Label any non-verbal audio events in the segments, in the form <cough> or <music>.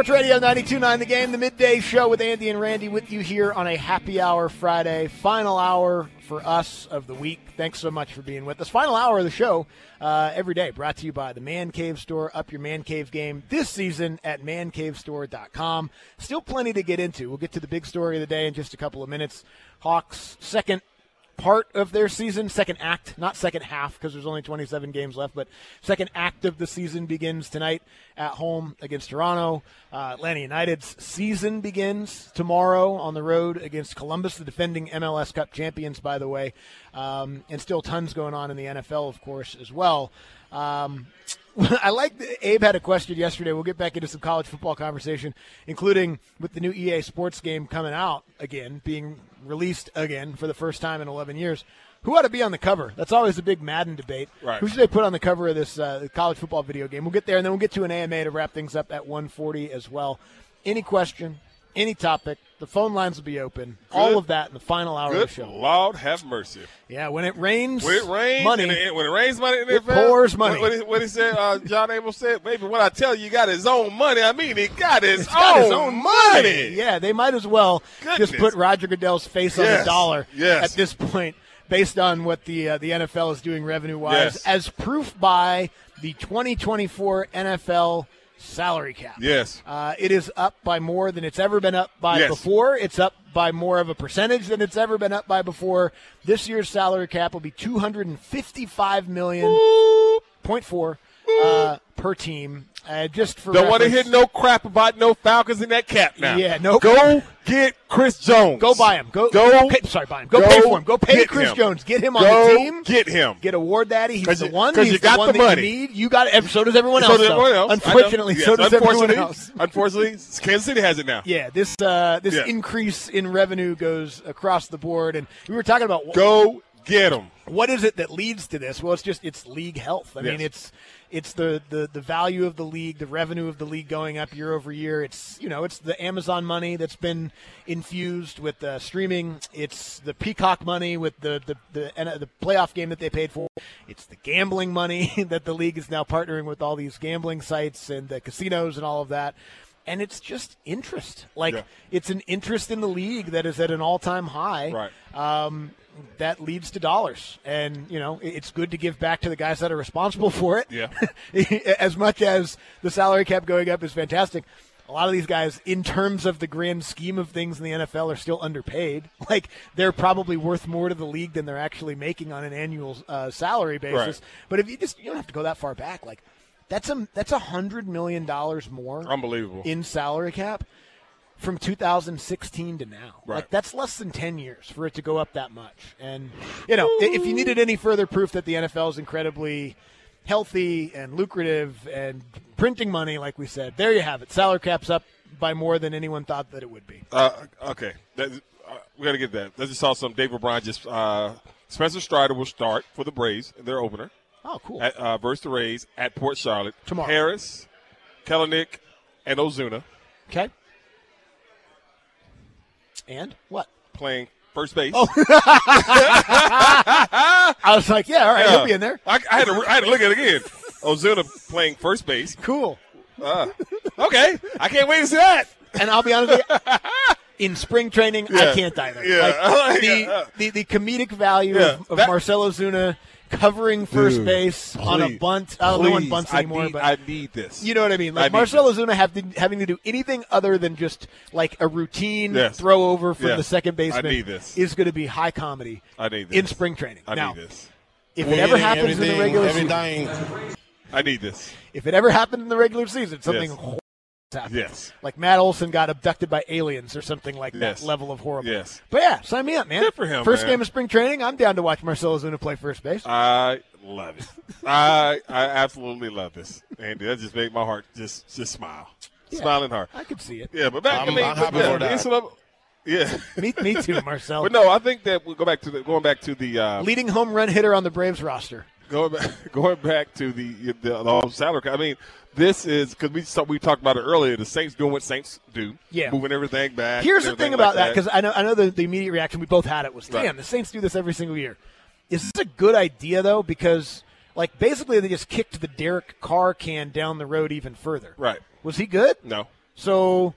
Sports Radio 92.9 The Game, the midday show with Andy and Randy with you here on a happy hour Friday, final hour for us of the week. Thanks so much for being with us. Final hour of the show uh, every day, brought to you by the Man Cave Store. Up your Man Cave game this season at mancavestore.com. Still plenty to get into. We'll get to the big story of the day in just a couple of minutes. Hawks' second part of their season, second act, not second half because there's only 27 games left, but second act of the season begins tonight at home against Toronto. Uh, Atlanta United's season begins tomorrow on the road against Columbus, the defending MLS Cup champions, by the way, um, and still tons going on in the NFL, of course, as well. Um, <laughs> I like that Abe had a question yesterday. We'll get back into some college football conversation, including with the new EA Sports game coming out again, being released again for the first time in 11 years. Who ought to be on the cover? That's always a big Madden debate. Right. Who should they put on the cover of this uh, college football video game? We'll get there, and then we'll get to an AMA to wrap things up at 140 as well. Any question, any topic, the phone lines will be open. All of that in the final hour of the show. Lord have mercy. Yeah, when it rains, When it rains, money. it- when it rains money, in the It NFL, pours money. What, what, he, what he said, uh, John Abel said, baby, when I tell you, he got his own money, I mean, he got his, He's got own, his own money. Yeah, they might as well just put Roger Goodell's face on the dollar yes. at this point, based on what the uh, the NFL is doing revenue wise, Yes. as proof by the 2024 NFL salary cap. Yes. Uh, it is up by more than it's ever been up by Yes. before. It's up by more of a percentage than it's ever been up by before. This year's salary cap will be 255 million point four uh, per team. Uh, just for Don't want to hear no crap about no Falcons in that cap now. Yeah, no- Go get Chris Jones. Go buy him. Go Go. Pay, sorry, buy him. Go, go pay for him. Go pay Chris him. Jones. Get him on Go the team. Get him. Get award daddy. He's the one. one. 'cause He's you the got one the that money. you need. You got it. So does everyone else. So does everyone else. Unfortunately, so Yes, does everyone unfortunately- else. <laughs> Unfortunately, Kansas City has it now. Yeah, this uh, this Yeah. increase in revenue goes across the board, and we were talking about Go get him. What is it that leads to this? Well, it's just it's league health. I mean, it's it's the, the the value of the league, the revenue of the league going up year over year. It's you know it's the Amazon money that's been infused with uh, streaming. It's the Peacock money with the the the, and, the playoff game that they paid for. It's the gambling money <laughs> that the league is now partnering with all these gambling sites and the casinos and all of that. And it's just interest. Like Yeah. it's an interest in the league that is at an all time high Right. um, that leads to dollars. And, you know, it's good to give back to the guys that are responsible <laughs> for it. Yeah. <laughs> as much as the salary cap going up is fantastic, a lot of these guys, in terms of the grand scheme of things in the NFL, are still underpaid. <laughs> Like, they're probably worth more to the league than they're actually making on an annual uh, salary basis. Right. But if you just, you don't have to go that far back. Like, that's a that's a hundred million dollars more Unbelievable. in salary cap from 2016 to now. Right. Like that's less than 10 years for it to go up that much. And you know, if you needed any further proof that the NFL is incredibly healthy and lucrative and printing money, like we said, there you have it. Salary cap's up by more than anyone thought that it would be. Uh, okay, that, uh, we got to get that. I just saw some. David O'Brien just uh, Spencer Strider will start for the Braves in their opener. Oh, cool. At, uh, versus the Rays at Port Charlotte. Tomorrow. Harris, Kelenic, and Ozuna Okay. And what? playing first base. Oh. <laughs> I was like, yeah, all right, Yeah. he'll be in there. I, I had to I had to look at it again. Ozuna playing first base. Cool. Uh, okay, I can't wait to see that. And I'll be honest with you, in spring training, I can't either. Yeah. Like, <laughs> the, the the comedic value Yeah. of, of That- Marcell Ozuna covering first Dude, base on a Please, bunt. I don't know one please, bunts I anymore, need- but I need this. you know what I mean. Like need Marcelo this. Zuna to, having to do anything other than just like a routine Yes. throw over from Yes. the second baseman I need this. is going to be high comedy I need this. in spring training. I now, need this. if it ever happens in the regular season. I need this. if it ever happened in the regular season, something Yes. Horrible happened. Yes. Like Matt Olson got abducted by aliens or something like Yes. that level of horrible. Yes. But yeah, sign me up, man. Good for him, First man. game of spring training, I'm down to watch Marcell Ozuna play first base. I love it. I I absolutely love this, Andy. That just made my heart just just smile, smiling heart. I could see it. Yeah, but back. I I'm- mean, I'm happy yeah, for that. it's a little- yeah. Me, me too, Marcel. <laughs> But no, I think that we'll go back to the going back to the uh, Leading home run hitter on the Braves roster. Going back <laughs> going back to the the, the um, salary. cap. I mean, this is because we saw, we talked about it earlier. The Saints doing what Saints do, Yeah. moving everything back. Here's the thing about like that because I know I know the, the immediate reaction we both had it was, Right. damn, the Saints do this every single year. Is this a good idea though? Because like basically they just kicked the Derek Carr can down the road even further. Right. Was he good? no, So,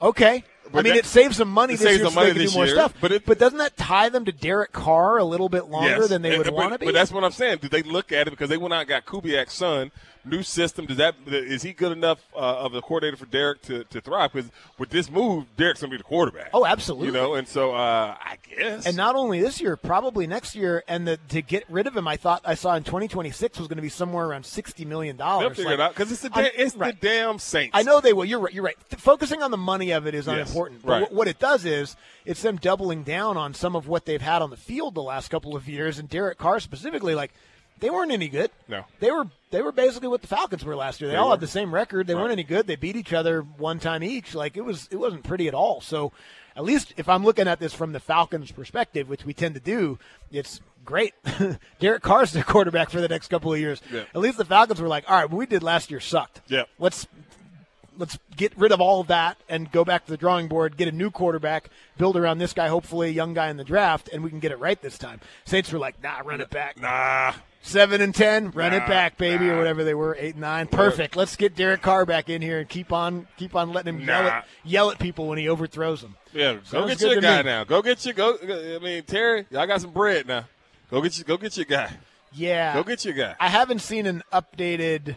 okay. I mean, it saves them money it this saves year them so money they can this do more year, stuff. but it- but doesn't that tie them to Derek Carr a little bit longer Yes. than they would want to be? But that's what I'm saying. Did they look at it because they went out and got Kubiak's son, new system? Does that is he good enough uh, of a coordinator for Derek to, to thrive? Because with this move, Derek's gonna be the quarterback. oh, absolutely. you know, and so uh, I guess. And not only this year, probably next year. And the, to get rid of him, I thought I saw in 2026 was going to be somewhere around 60 million they'll dollars. figure it out because it's the da- it's right. the damn Saints. I know they will. You're right. You're right. Focusing on the money of it is Yes, unimportant. But right. wh- what it does is it's them doubling down on some of what they've had on the field the last couple of years. And Derek Carr specifically, like they weren't any good. No. they were. They were basically what the Falcons were last year. They, They all were. had the same record. They Right. weren't any good. They beat each other one time each. Like it was. It wasn't pretty at all. So. At least if I'm looking at this from the Falcons' perspective, which we tend to do, it's great. <laughs> Derek Carr's their quarterback for the next couple of years. Yeah. At least the Falcons were like, all right, what we did last year sucked. Yeah. Let's let's get rid of all of that and go back to the drawing board, get a new quarterback, build around this guy, hopefully a young guy in the draft, and we can get it right this time. Saints were like, nah, run it back. Nah. Seven and ten, run it back, baby, or whatever they were, eight and nine. Perfect. Let's get Derek Carr back in here and keep on keep on letting him yell at yell at people when he overthrows them. Yeah, go Sounds get your guy me. now. Go get your go. I mean, Terry, y'all got some bread now. Go get your go get your guy. Yeah. Go get your guy. I haven't seen an updated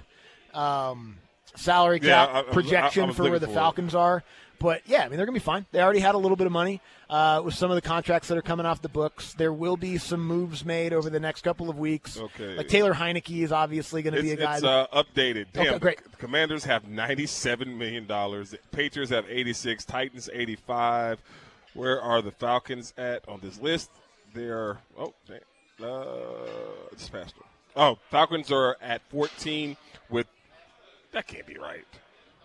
um, salary Yeah, cap I- I projection I- for where the for it. Falcons are. But yeah, I mean they're gonna be fine. They already had a little bit of money uh, with some of the contracts that are coming off the books. There will be some moves made over the next couple of weeks. Okay. like Taylor Heinicke is obviously going to be a guy. it's that, uh, updated. Okay, Damn, great. the Commanders have ninety-seven million dollars. Patriots have eighty-six. Titans eighty-five. Where are the Falcons at on this list? They're oh, uh, passed. them. Oh, Falcons are at fourteen. With that can't be right.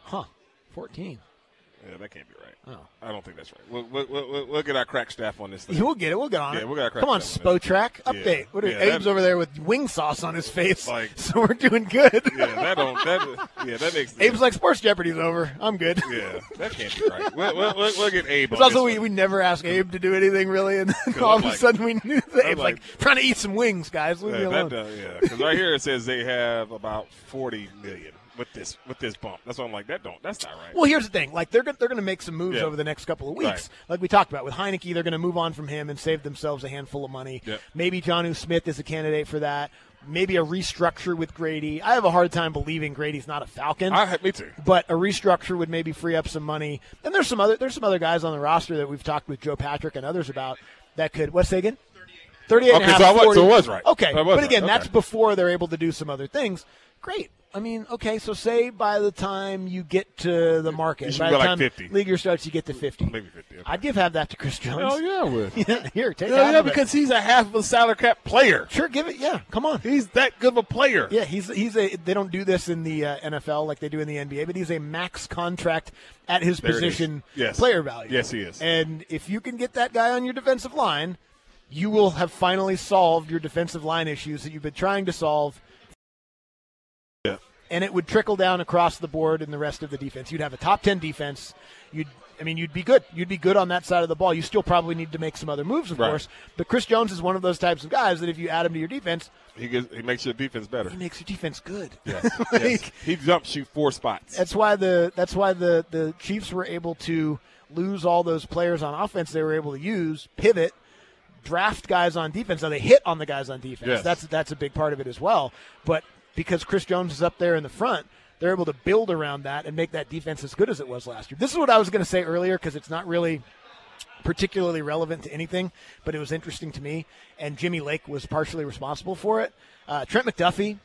huh? Fourteen. Yeah, that can't be right. Oh. I don't think that's right. We'll, we'll, we'll, we'll- get our crack staff on this thing. We'll get it. We'll get on Yeah, it. we'll get our crack Come on, Spotrac Yeah. update. What are, Yeah, Abe's over there with wing sauce on his face, Like- <laughs> so we're doing good. yeah, that don't. That yeah, that makes. <laughs> Sense. Abe's like, Sports Jeopardy's over. I'm good. yeah, that can't be right. We'll, we'll, we'll, get Abe. Also this we, one. we never ask Abe to do anything really, and <laughs> all I'm of a sudden we knew that Abe's like, like- trying to eat some wings, guys. Leave me Yeah, alone. that does, yeah, because right here it says they have about forty million with this with this bump. That's why I'm like, that don't. That's not right. Well, here's the thing: like they're go- they're going to make some moves Yeah. over the next couple of weeks, Right. like we talked about with Heinicke. They're going to move on from him and save themselves a handful of money. Yep. Maybe Jonnu Smith is a candidate for that. Maybe a restructure with Grady. I have a hard time believing Grady's not a Falcon. I, me too. but a restructure would maybe free up some money. And there's some other there's some other guys on the roster that we've talked with Joe Patrick and others about that could what's Sagan? 38 and a Okay, half, so I was- 40. so it was right. Okay, but again, right, that's before they're able to do some other things. Great. I mean, okay, so say by the time you get to the market, by the like time 50. league starts, you get to 50. Maybe fifty. Okay. I'd give half that to Chris Jones. Hell yeah, I would. <laughs> Yeah, Here, take Yeah, yeah, of it. because he's a half of a salary cap player. Sure, give it. Yeah, come on. He's that good of a player. Yeah, he's he's a. They don't do this in the uh, NFL like they do in the NBA, but he's a max contract at his There position Yes. player value. Yes, he is. And if you can get that guy on your defensive line, you will have finally solved your defensive line issues that you've been trying to solve and it would trickle down across the board in the rest of the defense. You'd have a top ten defense. You'd I mean, you'd be good. You'd be good on that side of the ball. You still probably need to make some other moves, of Right. course. But Chris Jones is one of those types of guys that if you add him to your defense, He gets, he makes your defense better. he makes your defense good. <laughs> Yes. Like, yes. He jumps shoot four spots. That's why the that's why the the Chiefs were able to lose all those players on offense. They were able to use pivot, draft guys on defense. Now they hit on the guys on defense. Yes. That's that's a big part of it as well. But because Chris Jones is up there in the front, they're able to build around that and make that defense as good as it was last year. This is what I was going to say earlier because it's not really particularly relevant to anything, but it was interesting to me. And Jimmy Lake was partially responsible for it. Uh, Trent McDuffie,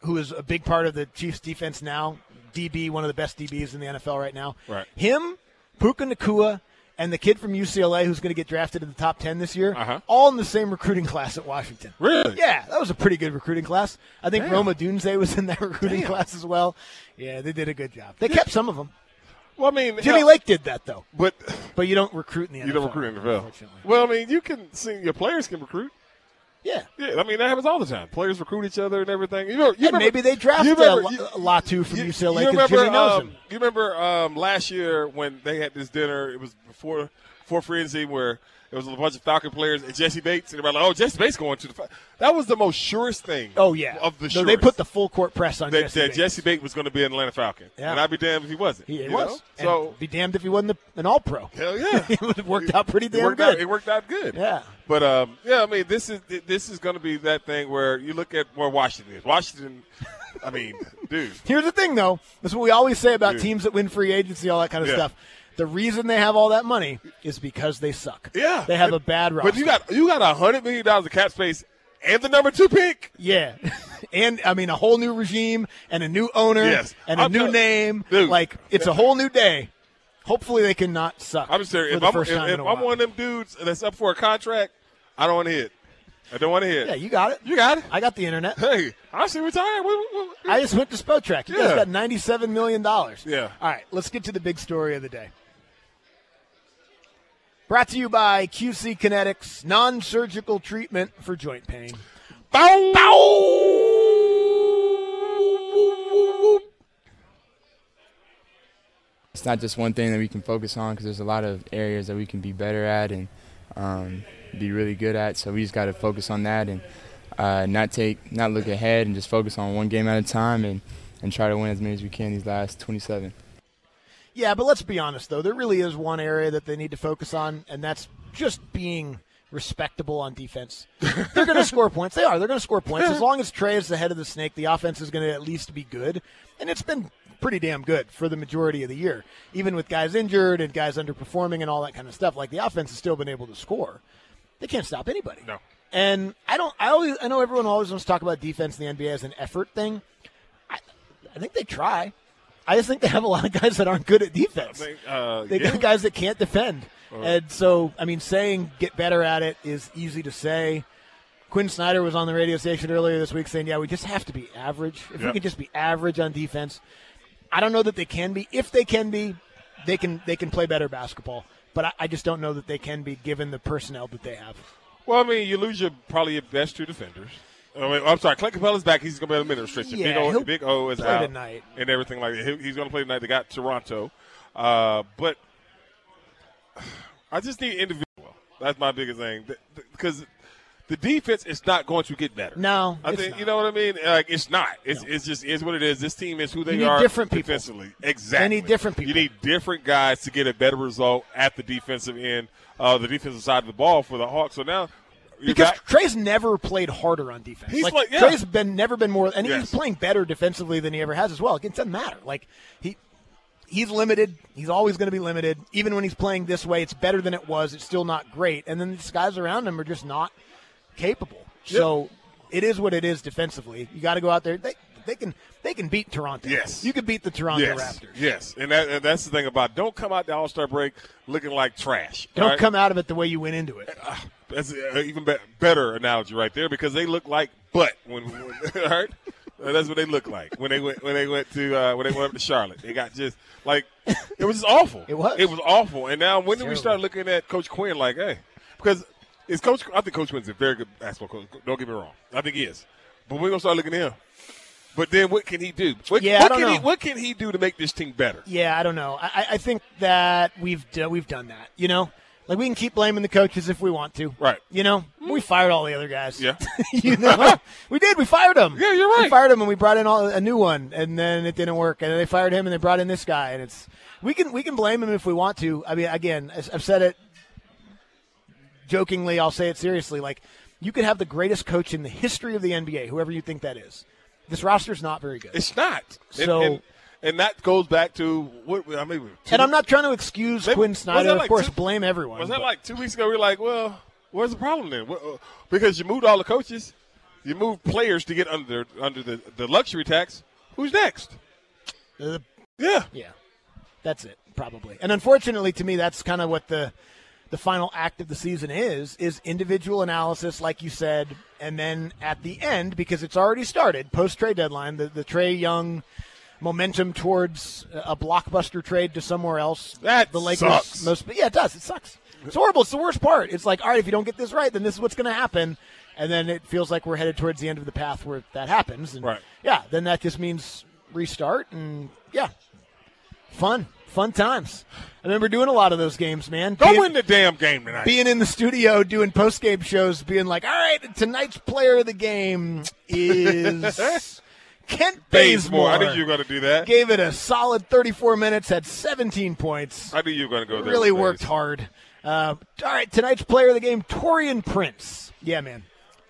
who is a big part of the Chiefs defense now, DB, one of the best DBs in the NFL right now. Right. Him, Puka Nacua, and the kid from UCLA who's going to get drafted in the top 10 this year, Uh-huh. all in the same recruiting class at Washington. Really? Yeah, that was a pretty good recruiting class. I think Damn. Rome Odunze was in that <laughs> recruiting Damn. class as well. Yeah, they did a good job. They kept some of them. Well, I mean, Jimmy hell, Lake did that, though. but But you don't recruit in the NFL. you don't recruit in the NFL. Well, I mean, you can see your players can recruit. Yeah. Yeah, I mean that happens all the time. Players recruit each other and everything. You know, you And remember- maybe they drafted you remember- a, you- a Latu from you- UCLA you remember, Jimmy knows um, him. You remember um, last year when they had this dinner? It was before before frenzy where there was a bunch of Falcon players and Jessie Bates, and everybody like, "Oh, Jessie Bates going to the." That was the most surest thing. Oh yeah, of the surest. they put the full court press on that, Jesse. that Bates. Jessie Bates was going to be an Atlanta Falcon, Yeah. and I'd be damned if he wasn't. He was. So be damned if he wasn't an All Pro. hell <laughs> yeah, it would have worked out pretty damn worked good. out. It worked out good. Yeah. But um, yeah, I mean, this is this is going to be that thing where you look at where Washington is. Washington, I mean, <laughs> dude, Here's the thing, though. That's what we always say about Dude. teams that win free agency, all that kind of Yeah. stuff. The reason they have all that money is because they suck. yeah, they have a bad roster. But you got you got a hundred million dollars of cap space and the number two pick. Yeah, <laughs> and I mean a whole new regime and a new owner Yes. and a I'm new tell- name. Dude. like it's a whole new day. Hopefully they can not suck. I'm serious. If I'm, if, if I'm one of them dudes that's up for a contract, I don't want to hit. I don't want to hit. Yeah, you got it. You got it. I got the internet. Hey, I should retire. What- what- what- I just went to Spotrac. You guys Yeah. got ninety-seven million dollars. Yeah. All right, let's get to the big story of the day. Brought to you by QC Kinetics, non-surgical treatment for joint pain. Bow. it's not just one thing that we can focus on because there's a lot of areas that we can be better at and um, be really good at. So we just got to focus on that and uh, not take, not look ahead and just focus on one game at a time and, and try to win as many as we can these last 27. Yeah, but let's be honest though. There really is one area that they need to focus on, and that's just being respectable on defense. They're going <laughs> to score points. They are. They're going to score points as long as Trey is the head of the snake. The offense is going to at least be good, and it's been pretty damn good for the majority of the year, even with guys injured and guys underperforming and all that kind of stuff. Like the offense has still been able to score. They can't stop anybody. No. And I don't. I always. I know everyone always wants to talk about defense in the NBA as an effort thing. I, I think they try. I just think they have a lot of guys that aren't good at defense. Think, uh, They yeah. get guys that can't defend. And so, I mean, saying get better at it is easy to say. Quin Snyder was on the radio station earlier this week saying, yeah, we just have to be average. If we can just be average on defense, I don't know that they can be. If they can be, they can they can play better basketball. But I, I just don't know that they can be given the personnel that they have. Well, I mean, you lose your probably your best two defenders. I mean, I'm sorry, Clint Capela's back. He's going to be on the minute restriction. Yeah, Big O, Big O is play out tonight. and everything like that. He- He's going to play tonight. They got Toronto, uh, but I just need individual. That's my biggest thing Th- th- because the defense is not going to get better. No, I think not. you know what I mean. Like it's not. It's, it's just is what it is. This team is who they are different people. defensively. Exactly. need different people. You need different guys to get a better result at the defensive end, uh, the defensive side of the ball for the Hawks. So now. Because back- Trey's never played harder on defense. He's like, like- yeah. Trey's been never been more, and Yes. he's playing better defensively than he ever has as well. It doesn't matter. Like he, he's limited. He's always going to be limited. Even when he's playing this way, it's better than it was. It's still not great. And then these guys around him are just not capable. So it is what it is defensively. You got to go out there. They they can they can beat Toronto. Yes. you can beat the Toronto yes, Raptors. yes, and, that, and that's the thing about it. don't come out the All Star break looking like trash. Don't right? come out of it the way you went into it. Uh, That's an even be- better analogy right there because they look like butt when, when all right. Uh, That's what they look like when they went when they went to uh, when they went up to Charlotte. They got just like it was just awful. It was. It was awful. And now when do we start looking at Coach Quin like, hey, because is Coach? I think Coach Quin's a very good basketball coach. Don't get me wrong. I think he is. But we're gonna start looking at him. But then what can he do? What, Yeah, I don't can he know. what can he do to make this team better? Yeah, I don't know. I, I- think that we've do, we've done that. You know, like we can keep blaming the coaches if we want to. Right. You know, we fired all the other guys. Yeah. <laughs> you know, <laughs> we did. We fired them. Yeah, you're right. We fired them and we brought in all, a new one, and then it didn't work, and then they fired him, and they brought in this guy, and it's we can we can blame him if we want to. I mean, again, I've said it jokingly. I'll say it seriously. Like you could have the greatest coach in the history of the NBA, whoever you think that is. This roster's not very good. It's not. So- and, and that goes back to what I mean. and I'm not trying to excuse Maybe- Quin Snyder. that Of course, two- blame everyone. Was that but- like two weeks ago? We were like, well, where's the problem then? Uh, because you moved all the coaches, you moved players to get under under the, the luxury tax. Who's next? Uh, Yeah, Yeah, that's it probably. And unfortunately, to me, that's kind of what the the final act of the season is: is individual analysis, like you said, and then at the end, because it's already started, post trade deadline, the the Trey Young momentum towards a blockbuster trade to somewhere else. That the Lakers sucks. most yeah, it does. It sucks. It's horrible. It's the worst part. It's like, all right, if you don't get this right, then this is what's going to happen. And then it feels like we're headed towards the end of the path where that happens. And Right. Yeah, then that just means restart and yeah, fun, fun times. I remember doing a lot of those games, man. go Being- win the damn game tonight. being in the studio doing post game shows, being like, all right, tonight's player of the game <laughs> is Kent Bazemore. I knew you were going to do that. Gave it a solid 34 minutes, had 17 points. I knew you were going to go there. Really worked Baze. hard. Uh, all right, tonight's player of the game, Taurean Prince. Yeah, man.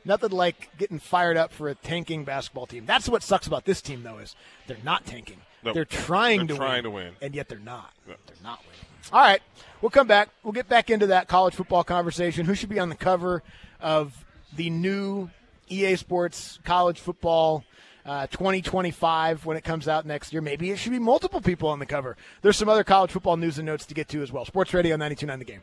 Nothing like getting fired up for a tanking basketball team. That's what sucks about this team, though, is they're not tanking. Nope. They're trying They're to trying win, to win. and yet they're not. They're not winning. All right, we'll come back. We'll get back into that college football conversation. Who should be on the cover of the new EA Sports College Football uh, 2025 when it comes out next year? Maybe it should be multiple people on the cover. There's some other college football news and notes to get to as well. Sports Radio 92.9 The Game.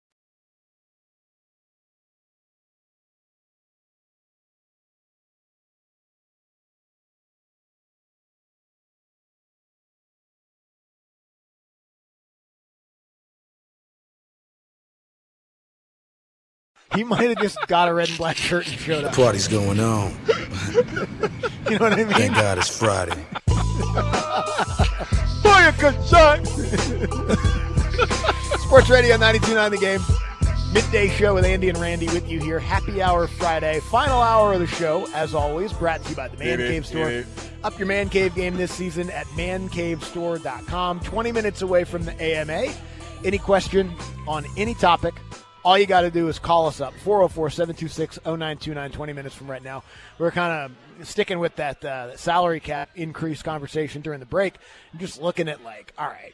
He might have just got a red and black shirt and showed up. Party's going on. <laughs> You know what I mean? Thank God it's Friday. <laughs> Boy, a good shot. <laughs> Sports Radio 92.9 The Game. Midday show with Andy and Randy with you here. Happy Hour Friday. Final hour of the show, as always, brought to you by the Man It is, Cave Store. it is. Up your Man Cave game this season at mancavestore.com. 20 minutes away from the AMA. Any question on any topic, all you got to do is call us up 404 726 0929 20 minutes from right now. We're kind of sticking with that uh, salary cap increase conversation during the break. I'm just looking at, like, all right,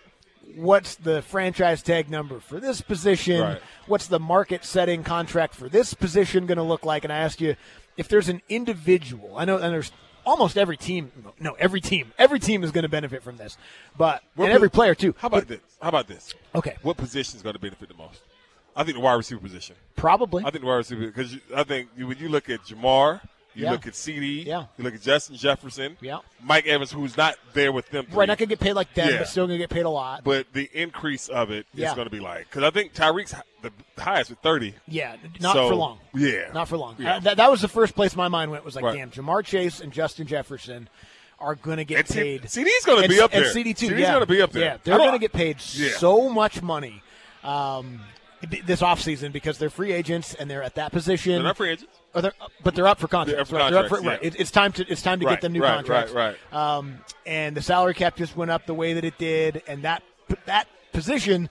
what's the franchise tag number for this position? Right. What's the market setting contract for this position going to look like? And I asked you if there's an individual. I know, and there's almost every team. No, every team. Every team is going to benefit from this, but What and every player too. How about this? How about this? Okay, What position is going to benefit the most? I think the wide receiver position. probably. I think the wide receiver because I think you- when you look at Ja'Marr, You Yeah. look at CD. Yeah. You look at Justin Jefferson. Yeah. Mike Evans, who's not there with them. Right, not gonna get paid like them, Yeah. but still gonna get paid a lot. But the increase of it is Yeah. going to be like because I think Tyreek's the highest with thirty. yeah, not So, for long. Yeah, Not for long. Uh, that, that was the first place my mind went. Was like, Right. damn, Ja'Marr Chase and Justin Jefferson are going to get And paid. CD's gonna be up and there. CD two, CD's yeah, gonna be up there. Yeah, they're going to get paid so much money um, this offseason because they're free agents and they're at that position. They're not free agents. They're, but they're up for contracts. They're up for right? Contracts, right. yeah. It- it's time to it's time to Right, get them new right, contracts. right, Um, and the salary cap just went up the way that it did, and that that position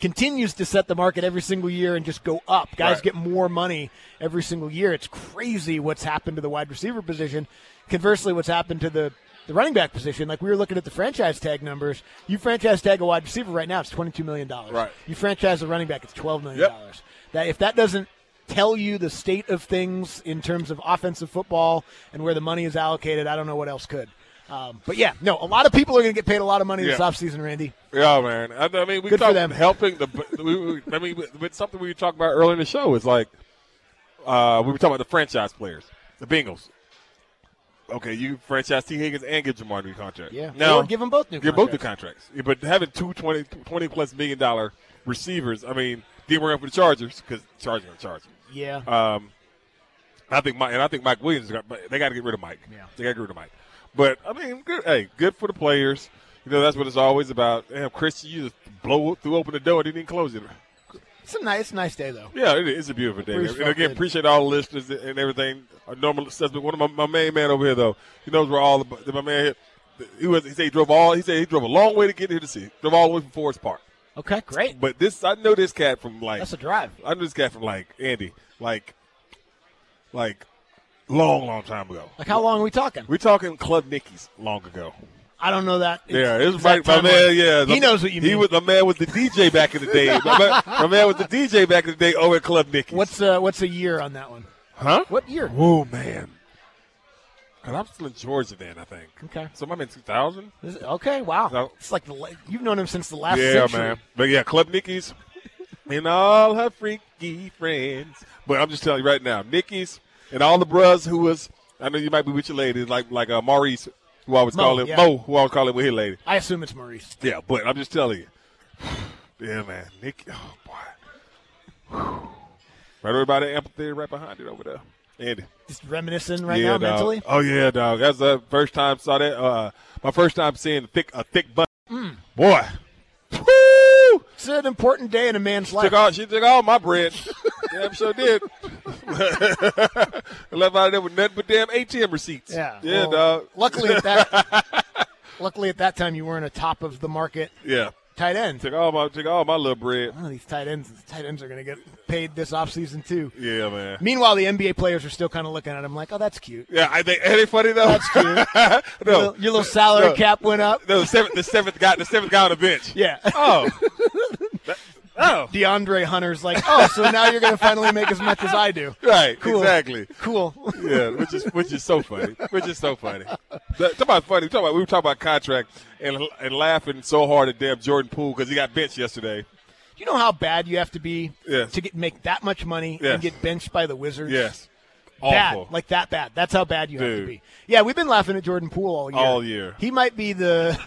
continues to set the market every single year and just go up. Guys Right. get more money every single year. It's crazy what's happened to the wide receiver position. Conversely, what's happened to the the running back position, like we were looking at the franchise tag numbers. You franchise tag a wide receiver right now, it's twenty two million dollars. Right. You franchise a running back, it's twelve million dollars. That if that doesn't tell you the state of things in terms of offensive football and where the money is allocated, I don't know what else could. Um, but yeah, no, a lot of people are going to get paid a lot of money this offseason, Randy. Yeah, man. I, I mean, we Good for them. helping the. We, we, I mean, with, with something we talked about earlier in the show is like uh, we were talking about the franchise players, the Bengals. Okay, you franchise Tee Higgins and give Ja'Marr a new contract. Yeah. now Or give them both new give both the contracts. contracts. Yeah, but having two 20, 20 plus million dollar receivers, I mean, didn't work out for the Chargers because Chargers are Chargers. Yeah. Um, I think Mike, and I think Mike Williams. Got, they got to get rid of Mike. Yeah. they got to get rid of Mike. But I mean, good. Hey, good for the players. You know, that's what it's always about. Damn, Christian, you just blow through open the door and didn't even close it. It's a nice, it's a nice day though. Yeah, it is a beautiful day. Bruce And again, appreciate all the listeners and everything. A normal assessment. One of my, my main man over here, though, he knows where all the my man. Here, he was. He said he drove all. He said he drove a long way to get here to see. Drove all the way from Forest Park. Okay, great. But this, I know this cat from like. That's a drive. I know this cat from like Andy, like, like, long, long time ago. Like how long are we talking? We're talking Club Nicky's long ago. I don't know that. Yeah, it was my, man. Yeah, he the- knows what you He was my man with the DJ back in the day. my, man, my man was the DJ back in the day over at Club Nicky. What's uh, what's a year on that one? huh? What year? Oh man. And I'm still in Georgia then, I think. Okay. So I'm in 2000. Is it- okay, wow. No. It's like the, you've known him since the last yeah, century. man. But yeah, Club Nicky's and all her freaky friends. But I'm just telling you right now, Nicky's and all the bros who was, I know you might be with your lady, like like uh, Maurice, who I was Mo, call him, yeah. Mo, who I was calling with his lady. I assume it's Maurice. Yeah, but I'm just telling you. <sighs> Yeah, man. Nick, oh, boy. <sighs> Right over by the amphitheater right behind it over there. Andy. Just reminiscing right yeah, now dog. mentally. Oh, yeah, dog. That's the first time saw that. Uh, my first time seeing a thick, a thick butt. Mm. Boy. Woo! It's an important day in a man's life. Took all, she took all my bread. Damn sure did. <laughs> Left out of there with nothing but damn ATM receipts. Yeah. Yeah, well, dog. Luckily at that <laughs> luckily at that time you weren't a top of the market Yeah. Tight end. Took all my took all my little bread. Oh, these tight ends tight ends are gonna get paid this offseason too. Yeah, man. Meanwhile the NBA players are still kinda looking at him like, Oh, that's cute. Yeah, I think ain't it funny though? That's cute. <laughs> no, Your little, your little salary no. cap went up. no, the seventh, the seventh guy, the seventh guy on the bench. Yeah. Oh, <laughs> That- oh, De'Andre Hunter's like, Oh, so now you're gonna finally make as much as I do. right, Cool. exactly. Cool. Yeah, which is which is so funny. Which is so funny. That- Talk about funny. Talk about we were talking about contract and and laughing so hard at damn Jordan Poole because he got benched yesterday. you know how bad you have to be Yes. to get make that much money Yes. and get benched by the Wizards? Yes, Bad, awful. like that bad. That's how bad you have to be. Yeah, we've been laughing at Jordan Poole all year. All year. He might be the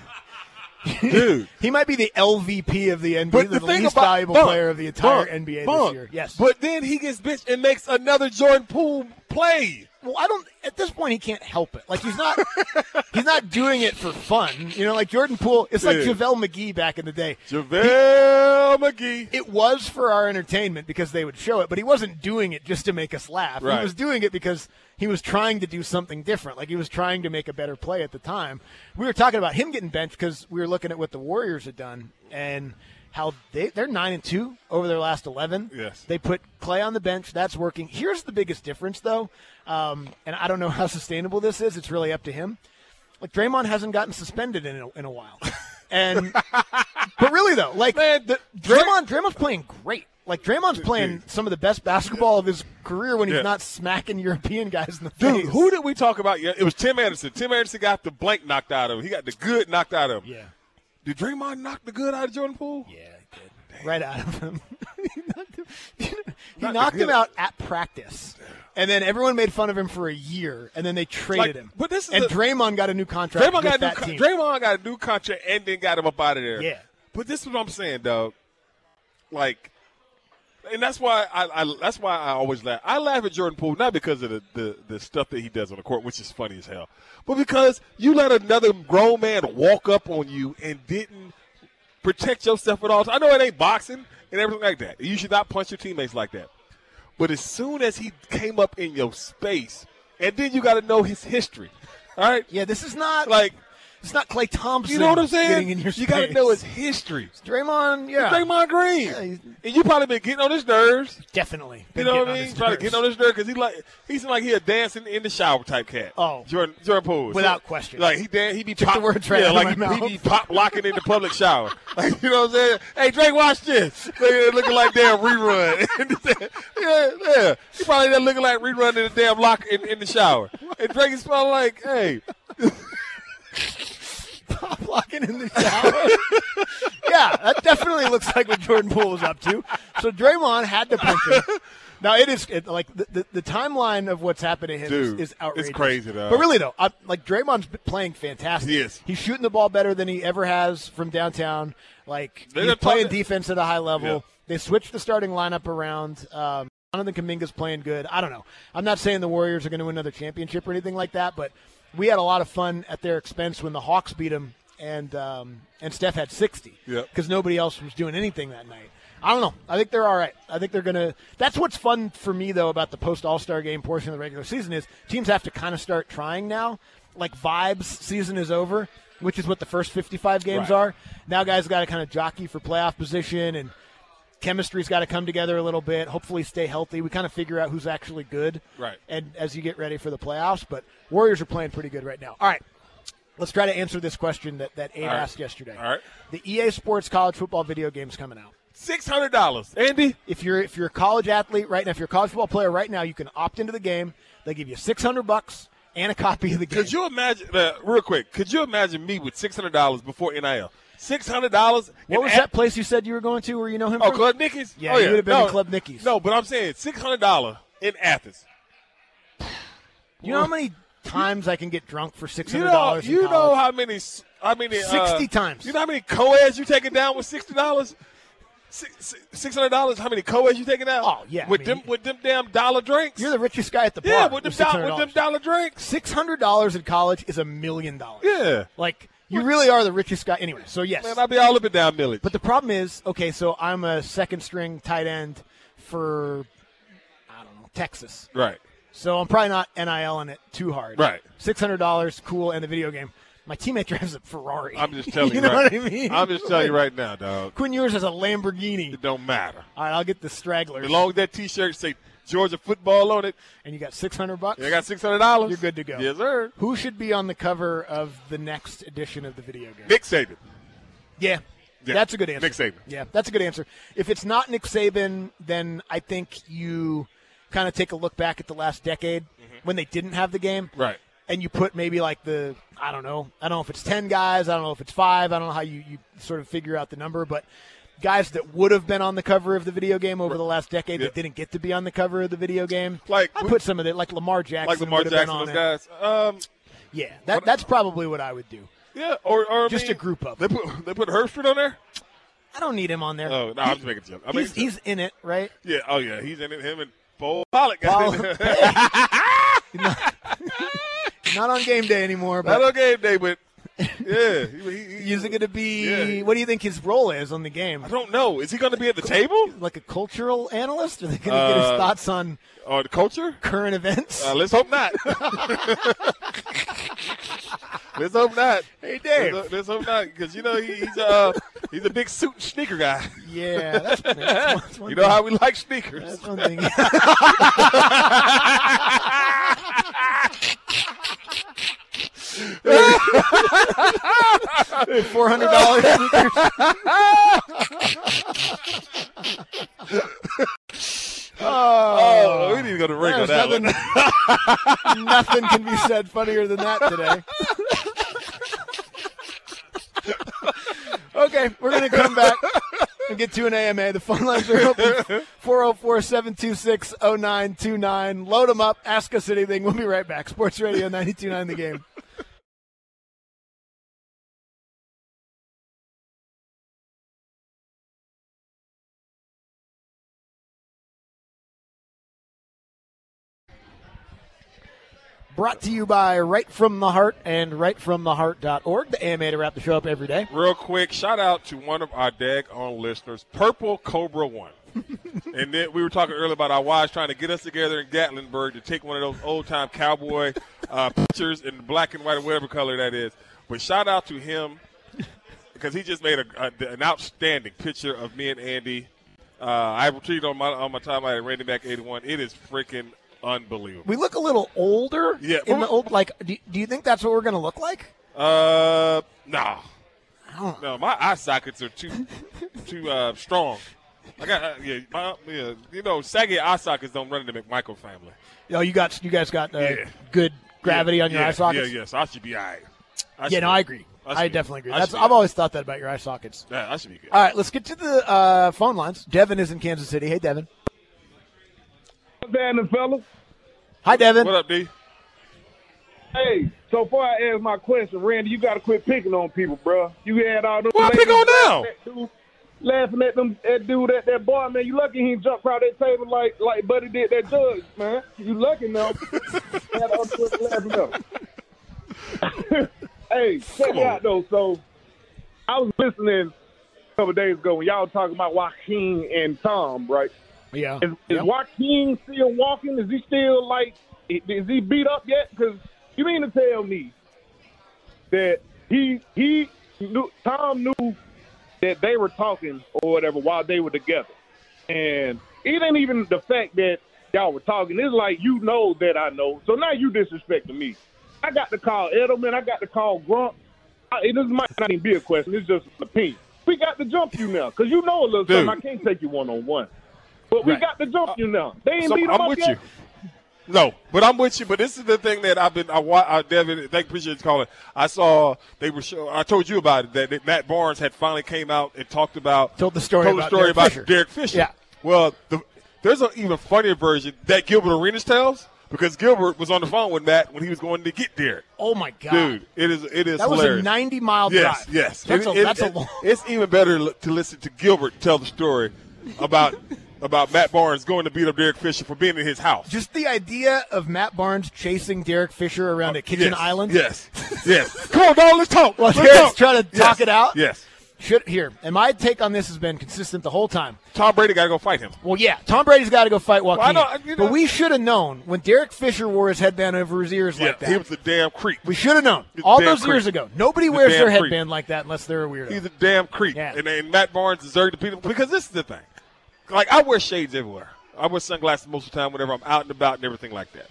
dude. <laughs> he might be the LVP of the NBA, But the, the least about valuable Bunk, player of the entire Bunk, NBA Bunk. this year. Yes, but then he gets bitched and makes another Jordan Poole play. Well, I don't. At this point, he can't help it. Like he's not <laughs> he's not doing it for fun. You know, like Jordan Poole. It's like Yeah. JaVale McGee back in the day. JaVale McGee. It was for our entertainment because they would show it, but he wasn't doing it just to make us laugh. He was doing it because he was trying to do something different. Like he was trying to make a better play at the time. We were talking about him getting benched because we were looking at what the Warriors had done and how they they're nine and two over their last eleven. Yes. they put Klay on the bench. That's working. Here's the biggest difference, though, um, and I don't know <laughs> how sustainable this is. It's really up to him. Like Draymond hasn't gotten suspended in a, in a while, <laughs> and but really though, like the, Draymond, Draymond's playing great. Like Draymond's playing some of the best basketball of his career when he's Yeah. not smacking European guys in the face. Dude, who did we talk about? Yeah, it was Tim Anderson. Tim Anderson got the blank knocked out of him. He got the good knocked out of him. Yeah, Did Draymond knock the good out of Jordan Poole? yeah, he did. Right out of him. <laughs> he Not knocked him <laughs> out at practice. And then everyone made fun of him for a year, and then they traded Like, him. but this is and a- Draymond got a new contract. Draymond with got a new that con- team. Draymond got a new contract and then got him up out of there. Yeah. But this is what I'm saying, dog. Like, and that's why I, I that's why I always laugh. I laugh at Jordan Poole not because of the, the the stuff that he does on the court, which is funny as hell, but because you let another grown man walk up on you and didn't protect yourself at all. I know it ain't boxing and everything like that. You should not punch your teammates like that. But as soon as he came up in your space, and then you got to know his history. All right, Yeah, this is not like it's not Klay Thompson. you know what I'm saying? In your you got to know his history. Draymond. Yeah, Draymond Green, Yeah, and you probably been getting on his nerves. definitely. You know what I mean? his Trying to nerves. get on his nerves because he like he's like he a dancing in the shower type cat. Oh. Jordan Jordan Poole, Without question. Like he dan- he be Took the pop, words yeah, like he, he be pop locking in the public shower. <laughs> Like you know what I'm saying? Hey Drake, watch this. Looking, looking like damn rerun. <laughs> yeah, yeah. He probably there looking like rerun in the damn lock in, in the shower. And Drake is probably like, hey, <laughs> pop locking in the shower. <laughs> yeah, that definitely looks like what Jordan Poole was up to. So Draymond had to punch him. Now it is it, like the, the, the timeline of what's happened to him Dude, is, is it's crazy, though. But really though, I, like Draymond's playing fantastic. He is. He's shooting the ball better than he ever has from downtown. Like They're he's playing defense at a high level. Yeah. They switched the starting lineup around. Um, Jonathan Kuminga's playing good. I don't know. I'm not saying the Warriors are going to win another championship or anything like that, but we had a lot of fun at their expense when the Hawks beat them, and um, and Steph had 60 Yep. because nobody else was doing anything that night. I don't know. I think they're all right. I think they're gonna. That's what's fun for me though about the post All Star game portion of the regular season is teams have to kind of start trying now. Like vibes season is over, which is what the first 55 games Right. are. Now guys got to kind of jockey for playoff position and chemistry's got to come together a little bit. Hopefully, stay healthy. We kind of figure out who's actually good, Right. And as you get ready for the playoffs, but Warriors are playing pretty good right now. All right, let's try to answer this question that that Abe right. asked yesterday. All right. the EA Sports college football video game's coming out. six hundred dollars, Andy. If you're if you're a college athlete right now, if you're a college football player right now, you can opt into the game. They give you six hundred bucks and a copy of the game. Could you imagine, uh, real quick? Could you imagine me with six hundred dollars before NIL? Six hundred dollars. what was that place you said you were going to where you know him? Oh, from? Club Nicky's. Yeah, oh, you would have been no, in Club Nicky's. No, but I'm saying six hundred dollar in Athens. You know how many times I can get drunk for six You hundred know, dollars? you know how many, how many, uh, 60 times. You know how many co-eds you taking down with sixty dollars? Six hundred dollars. How many co-eds you taking down? Oh, yeah, with I mean, them with them damn dollar drinks. You're the richest guy at the bar. yeah, with them, with do- with them dollar drinks. Six hundred dollars in college is a million dollars. Yeah, like you really are the richest guy. Anyway, so yes, man, I'll be all up and down Milledge. but the problem is, okay, so I'm a second string tight end for I don't know Texas, right, so I'm probably not NIL in it too hard. Right. six hundred dollars, cool, and the video game. My teammate <laughs> drives a Ferrari. I'm just telling <laughs> you. you know right, what I mean? I'm just telling you right now, dog. Quinn yours has a Lamborghini. It don't matter. All right, I'll get the stragglers, As long as that T-shirt say Georgia football on it, and you got six hundred bucks. you got six hundred dollars. You're good to go. Yes, sir. Who should be on the cover of the next edition of the video game? Nick Saban. Yeah. Yeah, That's a good answer. Nick Saban. Yeah, that's a good answer. If it's not Nick Saban, then I think you kind of take a look back at the last decade when they didn't have the game. Mm-hmm. Right. And you put maybe like the, I don't know, I don't know if it's 10 guys, I don't know if it's five, I don't know how you, you sort of figure out the number, but guys that would have been on the cover of the video game over the last decade Yeah. that didn't get to be on the cover of the video game. Like- I put some of it, like Lamar Jackson. Like Lamar Jackson, on those it. guys. Um, Yeah, that, that's probably what I would do. yeah, or, or I Just mean, a group of They put they put Herbstreit on there. I don't need him on there. Oh no, I'm just making a joke. I'm he's, he's in it, right? yeah. Oh yeah, he's in it. Him and Paul Pollack. got Paul- <laughs> in <laughs> it. <laughs> Not on game day anymore, Not but on game day, but yeah, he, he, is it going to be? Yeah. What do you think his role is on the game? I don't know. Is he going to be at the table Like a cultural analyst? Are they going to get his Uh, thoughts on or the culture? current events? Uh, let's hope not. <laughs> let's hope not. Hey, Dave. Let's, let's hope not, because you know he, he's uh he's a big suit and sneaker guy. yeah, that's, that's, one, that's <laughs> one You know thing. how we like sneakers. That's one thing. <laughs> Four hundred dollars. Oh. oh, we need to go to ring on that nothing, one. <laughs> nothing can be said funnier than that today. okay, we're going to come back. and get to an AMA. The phone lines are open 404 726 0929. Load them up. Ask us anything. We'll be right back. Sports Radio 929 The Game. Brought to you by Right From the Heart and rightfromtheheart.org, the AMA to wrap the show up every day. Real quick, shout out to one of our dag on listeners, Purple Cobra One. <laughs> and then we were talking earlier about our wives trying to get us together in Gatlinburg to take one of those old time cowboy uh, <laughs> pictures in black and white or whatever color that is. But shout out to him because he just made a, a, an outstanding picture of me and Andy. Uh, I retweeted on my on my timeline at Randy Mac eighty one. It is freaking unbelievable. We look a little older. Yeah. In the old, like, do, do you think that's what we're going to look like? Uh, nah. No, my eye sockets are too too uh, strong. I got uh, yeah, my, yeah, you know, saggy eye sockets don't run in the McMichael family. Yo, you got you guys got uh, Yeah. good gravity yeah, on your yeah, eye sockets. Yeah, yeah. So I should be all right. I Yeah, no, be- I agree. I I definitely agree. I That's, I've good. always thought that about your eye sockets. Yeah, I should be good. All right, let's get to the uh, phone lines. Devin is in Kansas City. Hey, Devin. What's happening, fellas? Hi, Devin. What up, D? Hey, so far I ask my question, Randy, you got to quit picking on people, bro. You had all those. What pick on now? laughing at dude- at them, that dude, that, that boy, man. You lucky he jumped out that table like like Buddy did that judge, man. You lucky now. <laughs> Had all the laughing up. <laughs> hey, check Come it on. out though. So I was listening a couple days ago when y'all were talking about Joaquin and Tom, right? Yeah. Is, is Yep. Joaquin still walking? Is he still like? Is he beat up yet? Because you mean to tell me that he he knew, Tom knew that they were talking or whatever while they were together, and it ain't even the fact that y'all were talking. It's like you know that I know. So now you disrespecting me. I got to call Edelman. I got to call Grump. I, it doesn't might not even be a question. It's just an opinion. We got to jump you now because you know a little Dude. something. I can't take you one on one. But we Right. got to jump you now. They ain't So beat him I'm up with yet. you. No, but I'm with you. But this is the thing that I've been. I, wa- I Devin, thank appreciate you calling. I saw they were. Show, I told you about it that, that Matt Barnes had finally came out and talked about Told the story told about the story Derek about Fisher. Derek Fisher. Yeah. Well, the, there's an even funnier version that Gilbert Arenas tells because Gilbert was on the phone with Matt when he was going to get Derek. Oh my God, Dude, it is it is that was a 90 mile Yes, drive. yes. That's It- a it- that's a long. It's even better to listen to Gilbert tell the story about about Matt Barnes going to beat up Derek Fisher for being in his house. Just the idea of Matt Barnes chasing Derek Fisher around a kitchen yes, island. Yes, <laughs> yes. Come on, dog. Let's talk. Well, let's Derek's talk. trying to talk Yes, it out. Yes. Should here, and my take on this has been consistent the whole time. Tom Brady got to go fight him. Well, yeah, Tom Brady's got to go fight Joaquin. Well, I know, you know- but we should have known when Derek Fisher wore his headband over his ears Yeah, like that. he was a damn creep. we should have known He's all those creep. years ago. Nobody He's wears their damn creep. headband like that unless they're a weirdo. He's a damn creep. Yeah. And, and Matt Barnes deserved to beat him because this is the thing. Like I wear shades everywhere. I wear sunglasses most of the time whenever I'm out and about and everything like that.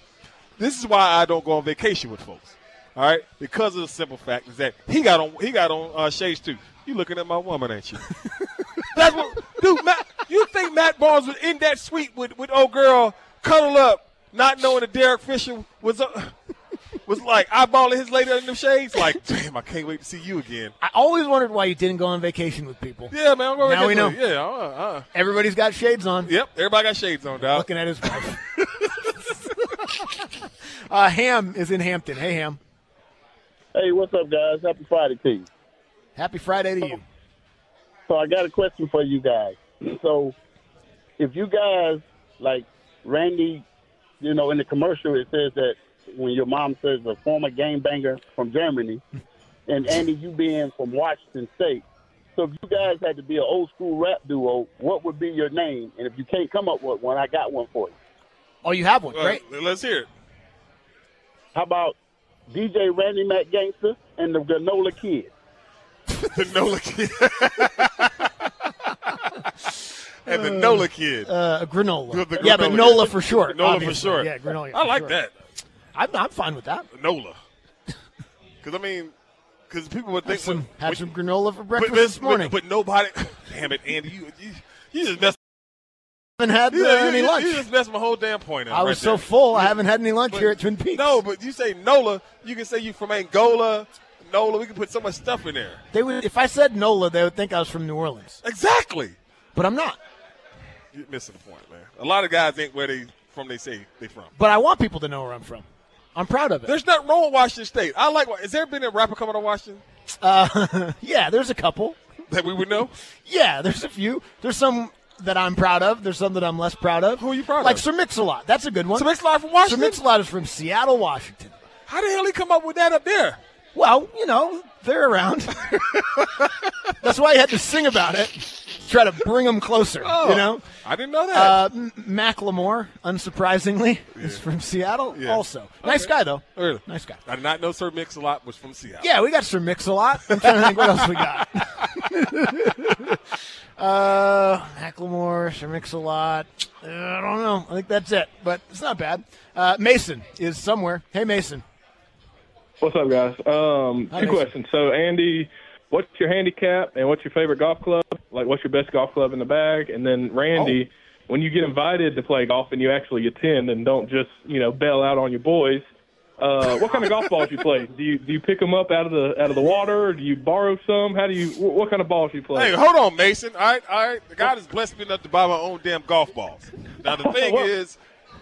This is why I don't go on vacation with folks. All right, because of the simple fact is that he got on he got on uh, shades too. You looking at my woman, ain't you? <laughs> That's what, dude. Matt, you think Matt Barnes was in that suite with with old girl cuddle up, not knowing that Derek Fisher was uh, was like eyeballing his lady under them shades? Like, damn, I can't wait to see you again. I always wondered why you didn't go on vacation with people. Yeah, man. I'm going Now we know. Yeah, uh, uh. Everybody's got shades on. Yep, everybody got shades on, dog. Looking at his wife. <laughs> uh, Ham is in Hampton. Hey, Ham. Hey, what's up, guys? Happy Friday to you. Happy Friday to you. So I got a question for you guys. So if you guys like Randy, you know, in the commercial it says that when your mom says a former game banger from Germany, and Andy, you being from Washington State. So if you guys had to be an old school rap duo, what would be your name? And if you can't come up with one, I got one for you. Oh, you have one. Well, Great. Let's hear it. How about DJ Randy Mac Gangster and the Granola Kid? <laughs> The Nola Kid. <laughs> and the Nola Kid. Uh, granola. The- the yeah, but granola. Nola for short. Nola for obviously. short. Yeah, granola. I like short. that. I'm, I'm fine with that. Nola. Because, I mean, because people would think. Have some, when- have when- some granola for breakfast but, this morning. But, but nobody. <laughs> Damn it, Andy. You, you, you just messed, haven't had uh, you, any you, lunch. you just messed my whole damn point up. I was so there. full, I haven't had any lunch But- here at Twin Peaks. No, but you say Nola, you can say you from Angola, Nola. We can put so much stuff in there. they would. If I said Nola, they would think I was from New Orleans. Exactly. but I'm not. You're missing the point, man. A lot of guys ain't where they from. They say they from. But I want people to know where I'm from. I'm proud of it. There's nothing wrong with Washington State. I like. Has there been a rapper coming to Washington Uh, <laughs> yeah, there's a couple. that we would know? <laughs> Yeah, there's a few. There's some that I'm proud of. There's some that I'm less proud of. Who are you proud like of? Like Sir Mix-a-Lot. That's a good one. Sir Mix-a-Lot from Washington? Sir Mix-a-Lot is from Seattle, Washington. How the hell he come up with that up there? Well, you know, they're around. <laughs> That's why I had to sing about it. Try to bring them closer, Oh, you know? I didn't know that. Uh, Macklemore, unsurprisingly, is from Seattle Yeah. also. Nice guy, though. Really? Nice guy. I did not know Sir Mix-a-Lot was from Seattle. Yeah, we got Sir Mix-a-Lot. I'm trying to think what else we got. <laughs> uh, Macklemore, Sir Mix-a-Lot. Uh, I don't know. I think that's it, but it's not bad. Uh, Mason is somewhere. Hey, Mason. What's up, guys? Um, Hi, two Mason. questions. So, Andy, what's your handicap and what's your favorite golf club? Like, what's your best golf club in the bag? And then, Randy, when you get invited to play golf and you actually attend and don't just, you know, bail out on your boys, uh, what kind of golf balls you play? Do you do you pick them up out of the out of the water? Or do you borrow some? How do you? What, what kind of balls you play? Hey, hold on, Mason. All right, all right. God has blessed me enough to buy my own damn golf balls. Now the <laughs> thing is,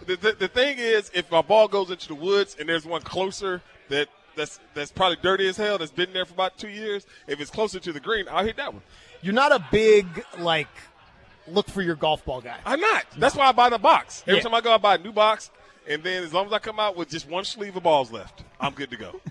the, the, the thing is, if my ball goes into the woods and there's one closer that that's that's probably dirty as hell that's been there for about two years, if it's closer to the green, I'll hit that one. You're not a big, like, look for your golf ball guy. I'm not. That's why I buy the box. Every Yeah. time I go, I buy a new box, and then as long as I come out with just one sleeve of balls left, I'm good to go. <laughs>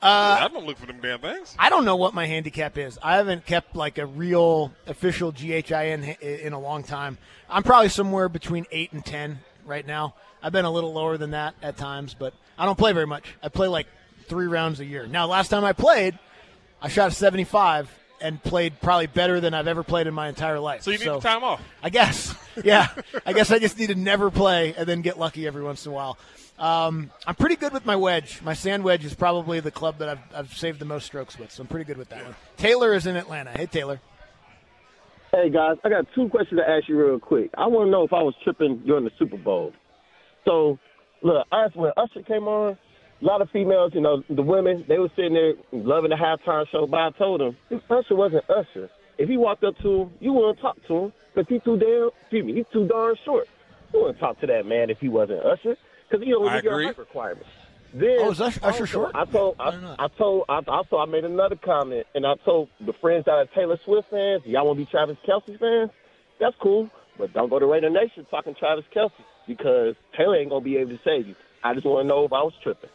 Uh, I don't look for them damn things. I don't know what my handicap is. I haven't kept like a real official GHIN in a long time. I'm probably somewhere between eight and ten right now. I've been a little lower than that at times, but I don't play very much. I play like three rounds a year. Now, last time I played, I shot a 75 and played probably better than I've ever played in my entire life. So you need the time off. I guess. <laughs> Yeah. I guess I just need to never play and then get lucky every once in a while. Um, I'm pretty good with my wedge. My sand wedge is probably the club that I've, I've saved the most strokes with, so I'm pretty good with that one. Taylor is in Atlanta. Hey, Taylor. Hey guys, I got two questions to ask you real quick. I want to know if I was tripping during the Super Bowl. So, look, us when Usher came on, a lot of females, you know, the women, they were sitting there loving the halftime show. But I told them, if Usher wasn't Usher, if he walked up to him, you wouldn't talk to him because he's too damn, excuse me, he's too darn short. You wouldn't talk to that man if he wasn't Usher because he don't meet your height requirements. Then Oh, is Usher- Usher also, short? I told I, I told I also I made another comment and I told the friends that are Taylor Swift fans, y'all want to be Travis Kelce fans? That's cool, but don't go to Raider Nation talking Travis Kelce because Taylor ain't gonna be able to save you. I just want to know if I was tripping.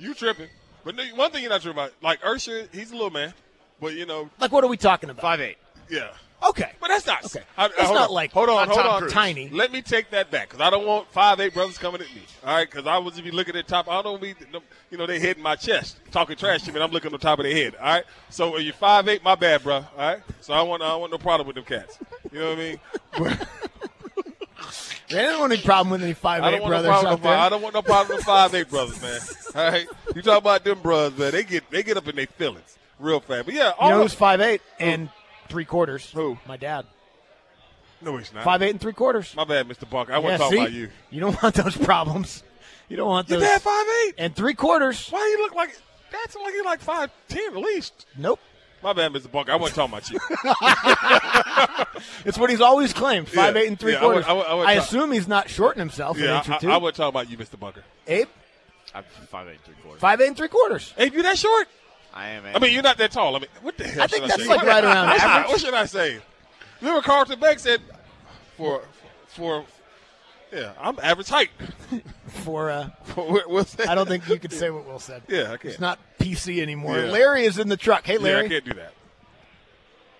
You tripping. But no, one thing you're not tripping about, like Ursher, he's a little man. But, you know, Like, what are we talking about? Five eight. yeah. Okay. But that's not. Okay. I, I- That's not on. like hold on, hold Tom on. Cruise. tiny. Let me take that back because I don't want five eight brothers coming at me. All right, because I was if you look at the top, I don't be you know they hit my chest talking trash to me. and I'm looking on the top of their head. All right, so if you're five eight, my bad, bro. All right, so I want I don't want no problem with them cats. You know what I mean? <laughs> But I don't want any problem with any five eight no brothers out With I don't want no problem with five eight brothers, man. <laughs> All right, you talk about them brothers, man. They get they get up in their feelings real fast. But yeah, You all know who's five eight and three quarters? Who? My dad. no, he's not. Five eight and three quarters. My bad, Mr. Bunker. I yeah, wasn't talking see? about you. You don't <laughs> want those problems. You don't want Your dad five eight. and three quarters. Why you look like that's like you like five ten at least? Nope. My bad, Mr. Bunker. I wasn't talking about you. <laughs> <laughs> It's what he's always claimed. Five Yeah, eight and three yeah, I quarters. would- I would- I would I assume he's not shorting himself an yeah, inch or I, two. I, I wasn't talking about you, Mr. Bunker. Abe, I'm five eight three quarters. five eight and three quarters. Hey, you that short? I am. I mean, you're not that tall. I mean, what the hell? I think should that's say? like What- right around what should I- average. What should I say? Remember, Carlton Beck said, for for yeah, I'm average height. <laughs> For uh, For- what's that? I don't think you could say what Will said. Yeah, I It's can't. not PC anymore. Yeah. Larry is in the truck. Hey, Yeah, Larry. I can't do that.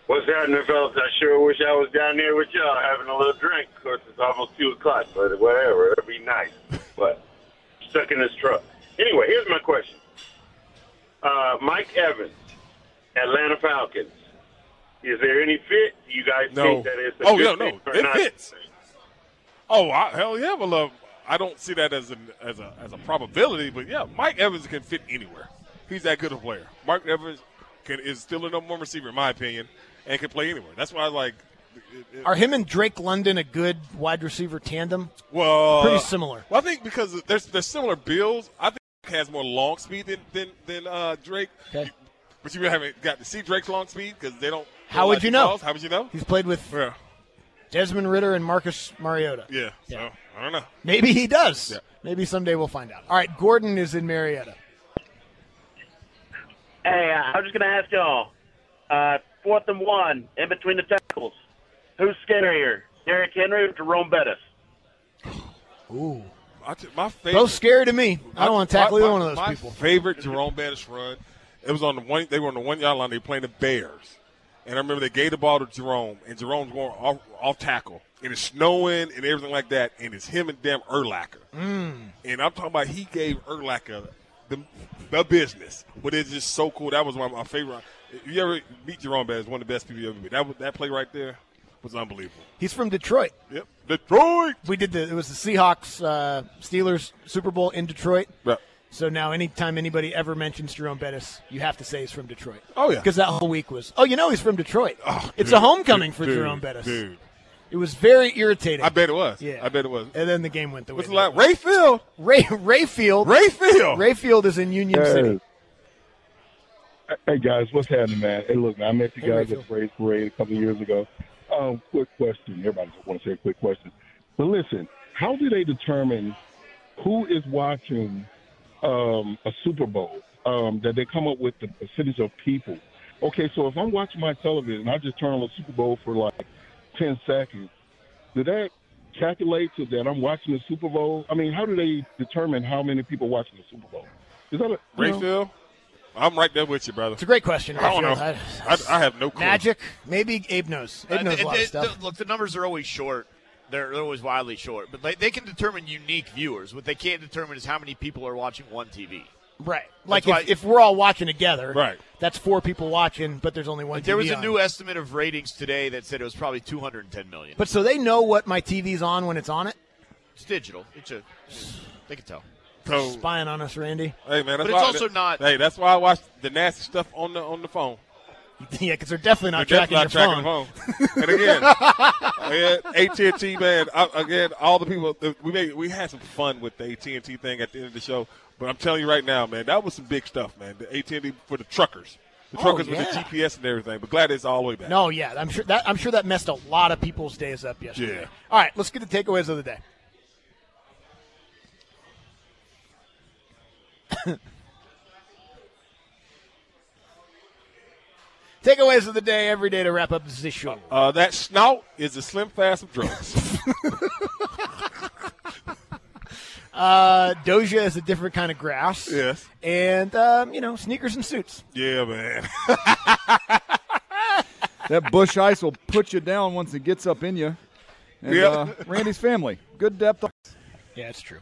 What's happening, fellas? I sure wish I was down there with y'all having a little drink. Of course, it's almost 2 o'clock, but whatever. It'd be nice. <laughs> But stuck in this truck. Anyway, here's my question. Uh, Mike Evans, Atlanta Falcons. Is there any fit? Do you guys No. think that it's a Oh, good no, no. fit or It fits. Oh, I, hell yeah, but love. I don't see that as an as a as a probability, but yeah, Mike Evans can fit anywhere. He's that good of a player. Mark Evans can is still a number one receiver in my opinion, and can play anywhere. That's why I like. it- it- Are him and Drake London a good wide receiver tandem? well, Pretty similar. Well, I think because there's there's similar builds. I think Drake has more long speed than than, than uh, Drake. Okay. But you haven't got to see Drake's long speed because they don't. How would you know? Calls. How would you know? He's played with Yeah. Desmond Ridder and Marcus Mariota. Yeah. So, I don't know. Maybe he does. Yeah. Maybe someday we'll find out. All right, Gordon is in Marietta. Hey, uh, I was just going to ask y'all. Uh, fourth and one, in between the tackles. Who's scarier, Derrick Henry or Jerome Bettis? Ooh. I t- my favorite, Both scary to me. I don't want to tackle my, either one of those my people. favorite Jerome Bettis run. It was on the one. They were on the one yard line. They were playing the Bears, and I remember they gave the ball to Jerome, and Jerome's going off, off tackle, and it's snowing and everything like that, and it's him and damn Urlacher. Mm. And I'm talking about he gave Urlacher the, the business, but it's just so cool. That was one of my favorite. If you ever meet Jerome Bettis, one of the best people you ever meet. That was- that play right there was unbelievable. He's from Detroit. Yep, Detroit. We did the. It was the Seahawks uh, Steelers Super Bowl in Detroit. Right. So now, anytime anybody ever mentions Jerome Bettis, you have to say he's from Detroit. Oh, yeah. because that whole week was. Oh, you know he's from Detroit. it's dude, a homecoming dude, for dude, Jerome Bettis. dude. It was very irritating. I bet it was. Yeah, I bet it was. And then the game went the way. What's it the last? Rayfield. Ray Rayfield. Rayfield. Rayfield is in Union Hey. City. Hey guys, what's happening, man? Hey, look, man, I met you Hey, guys Rachel. at the Parade Parade a couple of years ago. Um, quick question. Everybody just want to say a quick question. But listen, how do they determine who is watching um, a Super Bowl? Um, that they come up with the percentage of people. Okay, so if I'm watching my television, I just turn on the Super Bowl for like ten seconds. Did that calculate to that I'm watching the Super Bowl? I mean, how do they determine how many people watching the Super Bowl? Is that a you Rayfield. I'm right there with you, brother. It's a great question. I don't know. Rayfield. I, I have no clue. Magic. Maybe Abe knows. Abe Uh, knows it- a lot of stuff. the- look, the numbers are always short. They're, they're always wildly short, but they, they can determine unique viewers. What they can't determine is how many people are watching one TV. Right. Like if, why- if we're all watching together, Right. That's four people watching, but there's only one. There was a on. new estimate of ratings today that said it was probably 210 million. But so they know what my TV's on when it's on it. It's digital. It's a, they can tell. So, Spying on us, Randy. hey man, that's But why, it's also not- Hey, that's why I watch the nasty stuff on the on the phone. <laughs> yeah, because they're definitely not They're tracking definitely your not phone. tracking the phone. and again, <laughs> AT and T man. I, again, all the people we made, we had some fun with the AT and T thing at the end of the show. But I'm telling you right now, man, that was some big stuff, man. The AT and T for the truckers, the Oh, truckers with the GPS and everything. But glad it's all the way back. No, yeah, I'm sure that I'm sure that messed a lot of people's days up yesterday. Yeah. All right, let's get the takeaways of the day. <laughs> Takeaways of the day every day to wrap up this show. Uh, that snout is the slim fast of drugs. <laughs> Uh, Doja is a different kind of grass. yes. And, um, you know, sneakers and suits. Yeah, man. <laughs> That Busch Ice will put you down once it gets up in you. And, Yep. uh, Randy's family, good depth. Yeah, it's true.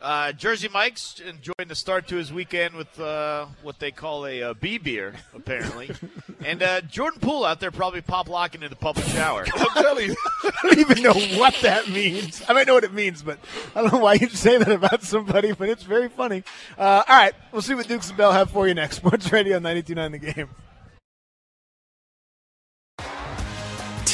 Uh, Jersey Mike's enjoying the start to his weekend with uh, what they call a uh, B beer, apparently. <laughs> and uh, Jordan Poole out there probably pop locking in the public shower. <laughs> I'm telling you. <laughs> I don't even know what that means. I might know what it means, but I don't know why you'd say that about somebody, but it's very funny. Uh, all right, we'll see what Dukes and Bell have for you next. Sports Radio 92.9 The Game.